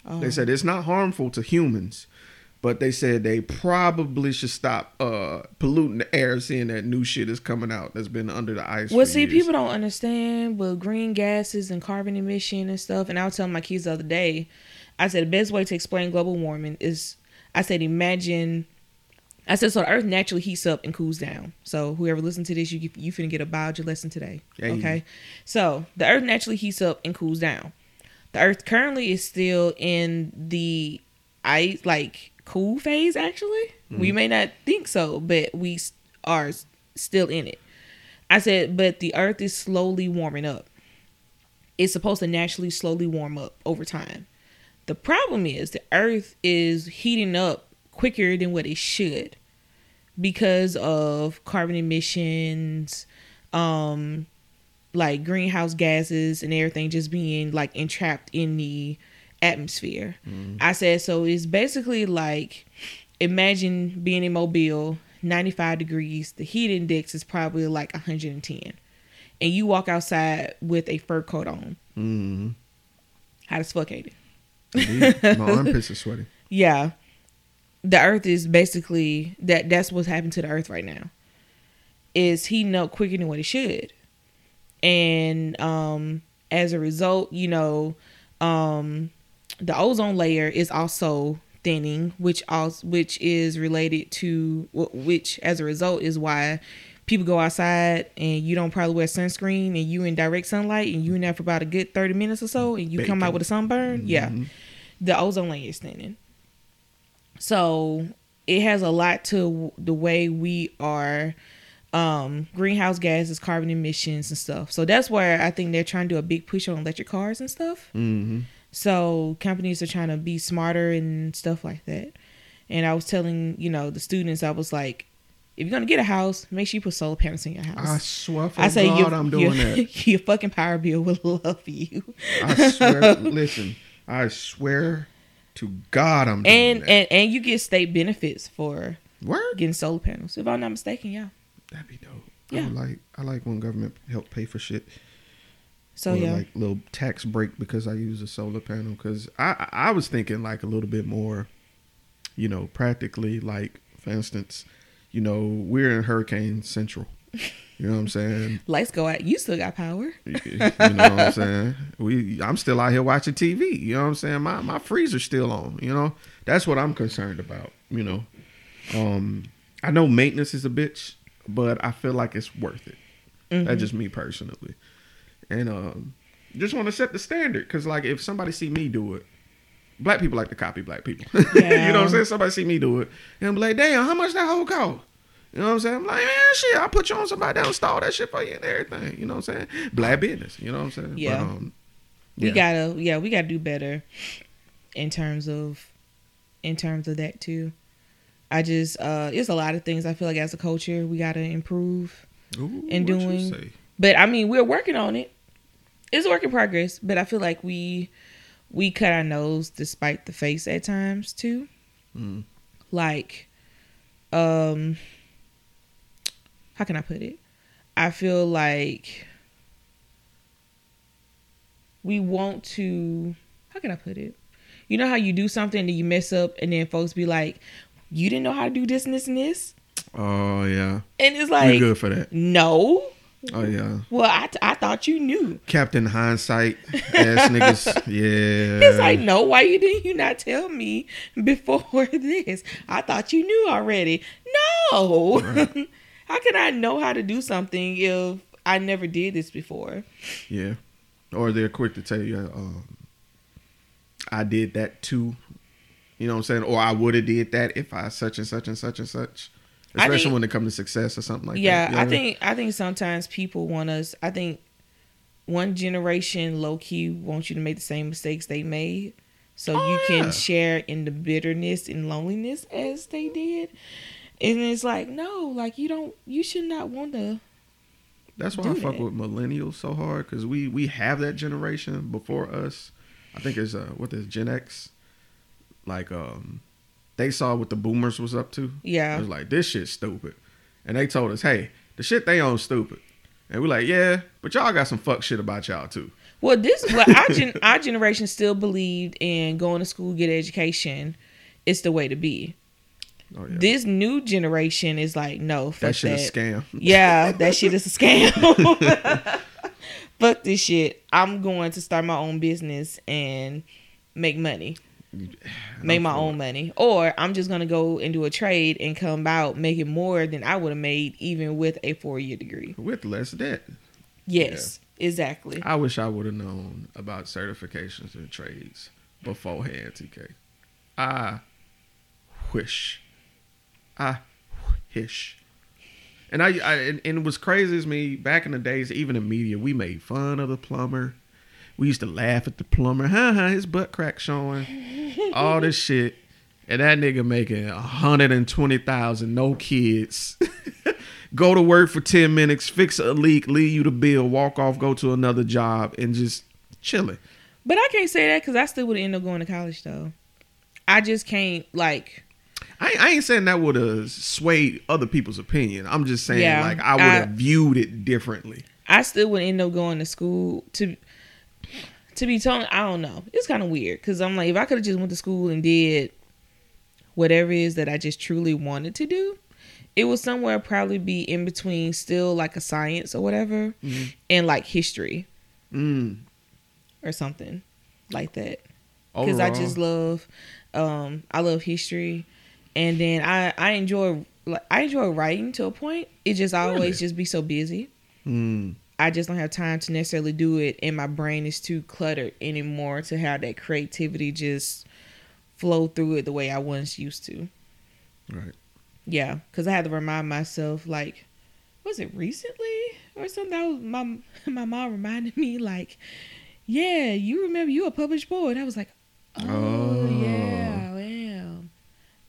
Oh. They said it's not harmful to humans, but they said they probably should stop uh, polluting the air, seeing that new shit is coming out that's been under the ice. Well, see, years. people don't understand with green gases and carbon emission and stuff. And I was telling my kids the other day, I said the best way to explain global warming is, I said, imagine. I said so the Earth naturally heats up and cools down. So whoever listens to this, you you finna get a biology lesson today. Hey. Okay, so the Earth naturally heats up and cools down. The Earth currently is still in the ice like cool phase. Actually, we may not think so, but we are still in it. I said, but the earth is slowly warming up. It's supposed to naturally slowly warm up over time. The problem is the earth is heating up quicker than what it should because of carbon emissions, um, like greenhouse gases and everything just being like entrapped in the atmosphere. I said, so it's basically like imagine being in Mobile, 95 degrees, the heat index is probably like 110. And you walk outside with a fur coat on. Mhm. How does fuck ain't it? My armpits are sweaty. Yeah. The earth is basically that that's what's happened to the earth right now. Is heating up quicker than what it should. And um as a result, you know, um the ozone layer is also thinning, which also which is related to which as a result is why people go outside and you don't probably wear sunscreen and you in direct sunlight and you in there for about a good 30 minutes or so and you come out with a sunburn. Yeah. The ozone layer is thinning. So it has a lot to the way we are um greenhouse gases, carbon emissions and stuff. So that's where I think they're trying to do a big push on electric cars and stuff. hmm So companies are trying to be smarter and stuff like that. And I was telling, you know, the students, I was like, if you're gonna get a house, make sure you put solar panels in your house. I swear for I say God, your, I'm doing your, that. your fucking power bill will love you. I swear. listen, I swear to God, I'm doing And that. and and you get state benefits for Word? getting solar panels. If I'm not mistaken, yeah. That'd be dope. Yeah. I like I like when government help pay for shit. So yeah. like little tax break because I use a solar panel. Because I I was thinking like a little bit more, you know, practically. Like for instance, you know, we're in Hurricane Central. You know what I'm saying? Lights go out. You still got power. you know what I'm saying? We I'm still out here watching TV. You know what I'm saying? My my freezer's still on. You know, that's what I'm concerned about. You know, um, I know maintenance is a bitch, but I feel like it's worth it. That's just me personally, and um, just want to set the standard because like if somebody see me do it. Black people like to copy black people. you know what I'm saying? Somebody see me do it and be like, damn, how much that whole cost? You know what I'm saying? I'm like, man, shit, I'll put you on somebody that'll install that shit for you and everything. You know what I'm saying? Black business. You know what I'm saying? Yeah. um, We gotta yeah, we gotta do better in terms of in terms of that too. I just uh it's a lot of things I feel like as a culture we gotta improve. Ooh, you doing- But I mean we're working on it. It's a work in progress, but I feel like we we cut our nose despite the face at times too. Mm. Like um how can I put it? I feel like we want to how can I put it? You know how you do something and you mess up and then folks be like, You didn't know how to do this and this and this? Oh yeah, And it's like good for that. No. Oh yeah, Well, I, I thought you knew. Captain Hindsight ass niggas. Yeah, It's like, no, why you didn't you not tell me before this? I thought you knew already. No. how can I know how to do something if I never did this before? yeah. Or they're quick to tell you, um, I did that too. You know what I'm saying? Or I would have did that if I such and such and such and such. Especially think- when it comes to success or something like yeah, that. Yeah, I think I think sometimes people want us. I think one generation low key wants you to make the same mistakes they made, so Oh, you can yeah. share in the bitterness and loneliness as they did. And it's like no, like you don't. You should not want to That's why I fuck that. with millennials so hard because we we have that generation before us. I think it's uh what is Gen X. Like um, they saw what the boomers was up to. Yeah. it was like this shit's stupid, and they told us, hey, the shit they own stupid, and we're like, yeah, but y'all got some fuck shit about y'all too. Well, this is what our gen- our generation still believed in going to school, get education. It's the way to be. Oh yeah, This new generation is like, no, fuck that shit that. is scam. Yeah, that shit is a scam. Fuck this shit. I'm going to start my own business and make money. Make my own money. Or I'm just gonna go and do a trade and come out making more than I would have made even with a four year degree. With less debt. Yes, exactly. I wish I would have known about certifications and trades beforehand, TK. I wish. I wish. And I, I and, and it was crazy as me back in the days, even in media, we made fun of the plumber. We used to laugh at the plumber. Ha ha, his butt crack showing. All this shit. And that nigga making a hundred and twenty thousand, no kids. go to work for ten minutes, fix a leak, leave you the bill, walk off, go to another job, and just chilling. But I can't say that because I still would end up going to college though. I just can't like. I, I ain't saying that would have swayed other people's opinion. I'm just saying Yeah, like I would have viewed it differently. I still would end up going to school to to be told I don't know. It's kind of weird because I'm like if I could have just went to school and did whatever it is that I just truly wanted to do, it would somewhere probably be in between still like a science or whatever and like history Mm. or something like that. Because I just love um I love history and then I I enjoy like I enjoy writing to a point. It just always Really? just be so busy. Mm. I just don't have time to necessarily do it, and my brain is too cluttered anymore to have that creativity just flow through it the way I once used to. Right. Yeah, because I had to remind myself, like, was it recently or something? That was my my mom reminded me, like, yeah, you remember you a published poet? I was like, oh, Oh. yeah, I am.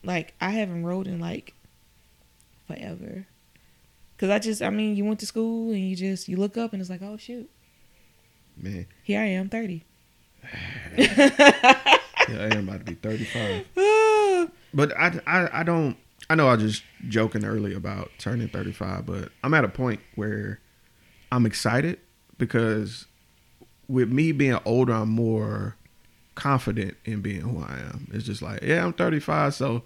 Like I haven't wrote in like forever. Cause I just, I mean, you went to school and you just you look up and it's like, oh shoot, Man, here I am, thirty. yeah, I am about to be 35. But I, I, I don't. I know I was just joking earlier about turning 35, but I'm at a point where I'm excited because with me being older, I'm more confident in being who I am. It's just like, yeah, I'm 35, so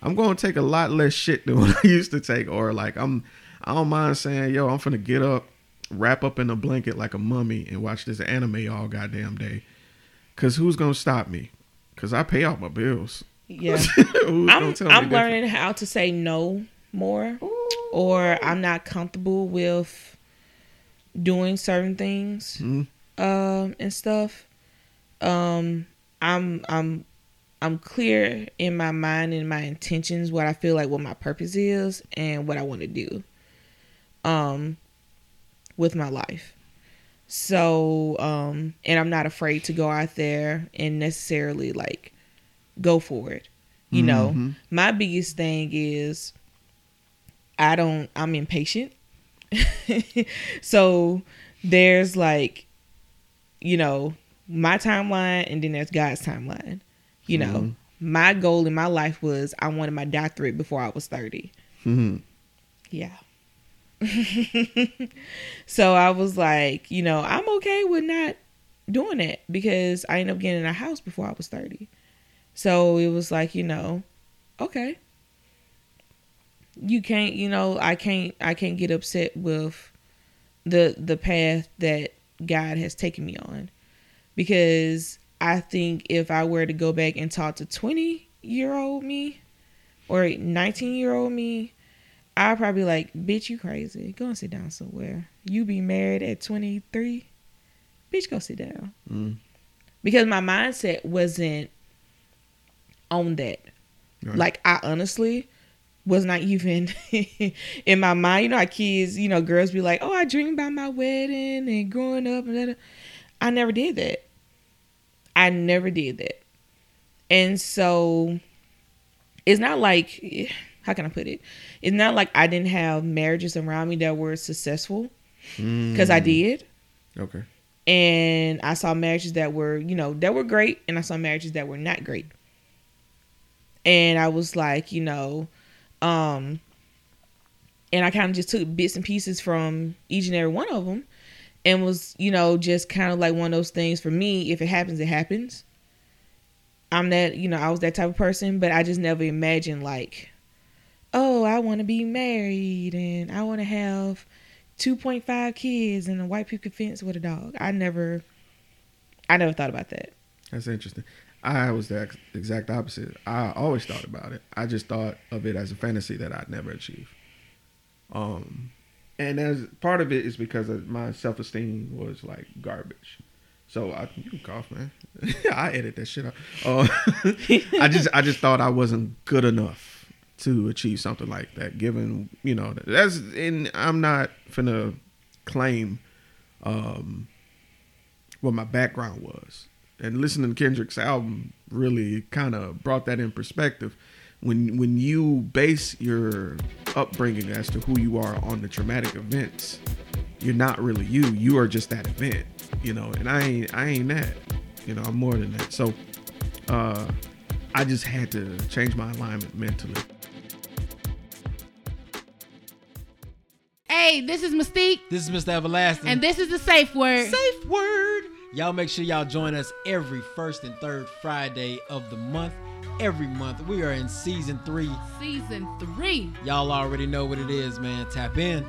I'm going to take a lot less shit than what I used to take. Or like, I'm, I don't mind saying, yo, I'm finna get up, wrap up in a blanket like a mummy, and watch this anime all goddamn day. Cause who's gonna stop me? Cause I pay all my bills. Yeah, Who's I'm gonna tell I'm different? learning how to say no more, or I'm not comfortable with doing certain things um, and stuff. Um, I'm I'm I'm clear in my mind and my intentions, what I feel like what my purpose is, and what I want to do. Um, with my life. So, um, and I'm not afraid to go out there and necessarily like go for it. You know, Mhm. my biggest thing is I don't, I'm impatient. so there's like, you know, my timeline and then there's God's timeline. You know, Mhm. my goal in my life was I wanted my doctorate before I was 30. Mhm. Yeah. so I was like, you know, I'm okay with not doing it because I ended up getting a house before I was 30. So it was like, you know, okay. You can't, you know, I can't I can't get upset with the the path that God has taken me on. Because I think if I were to go back and talk to 20 year old me or 19 year old me, I'd probably like, bitch, you crazy. Go and sit down somewhere. You be married at 23. Bitch, go sit down. Mm. Because my mindset wasn't on that. Right. Like, I honestly was not even in my mind. You know, how kids, you know, girls be like, oh, I dream about my wedding and growing up. And. I never did that. I never did that. And so it's not like how can I put it? It's not like I didn't have marriages around me that were successful. because I did. Okay. and I saw marriages that were, you know, that were great, and I saw marriages that were not great. And I was like, you know, um, and I kind of just took bits and pieces from each and every one of them, and was, you know, just kind of like one of those things for me. If it happens, it happens. I'm that, you know, I was that type of person, but I just never imagined like, oh, I want to be married and I want to have 2.5 kids and a white picket fence with a dog. I never, I never thought about that. That's interesting. I was the ex- exact opposite. I always thought about it. I just thought of it as a fantasy that I'd never achieve. Um, and as part of it is because my self esteem was like garbage. So I you can cough, man. I edit that shit out. Uh, I just I just thought I wasn't good enough to achieve something like that. Given you know that's and I'm not finna claim um, what my background was. And listening to Kendrick's album really kind of brought that in perspective. When when you base your upbringing as to who you are on the traumatic events, you're not really you. You are just that event, you know. And I ain't I ain't that, you know. I'm more than that. So, uh, I just had to change my alignment mentally. Hey, this is Mystique, This is Mr. Everlasting. and this is the safe word. Safe word. Y'all make sure y'all join us every first and third Friday of the month. Every month. We are in season three. Season three. Y'all already know what it is, man. Tap in.